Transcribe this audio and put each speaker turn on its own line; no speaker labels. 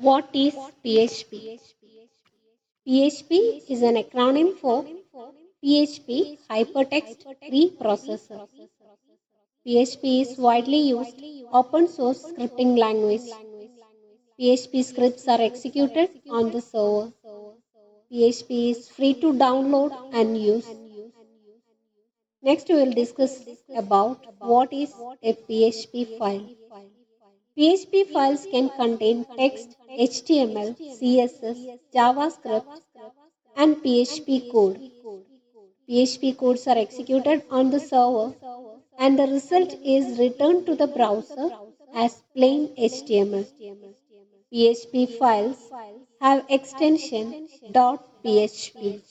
What is PHP? PHP is an acronym for PHP Hypertext Preprocessor. PHP is widely used open source scripting language. PHP scripts are executed on the server. PHP is free to download and use. Next we will discuss about what is a PHP file. PHP files can contain text, HTML, CSS, JavaScript, and PHP code. PHP codes are executed on the server and the result is returned to the browser as plain HTML. PHP files have extension .php.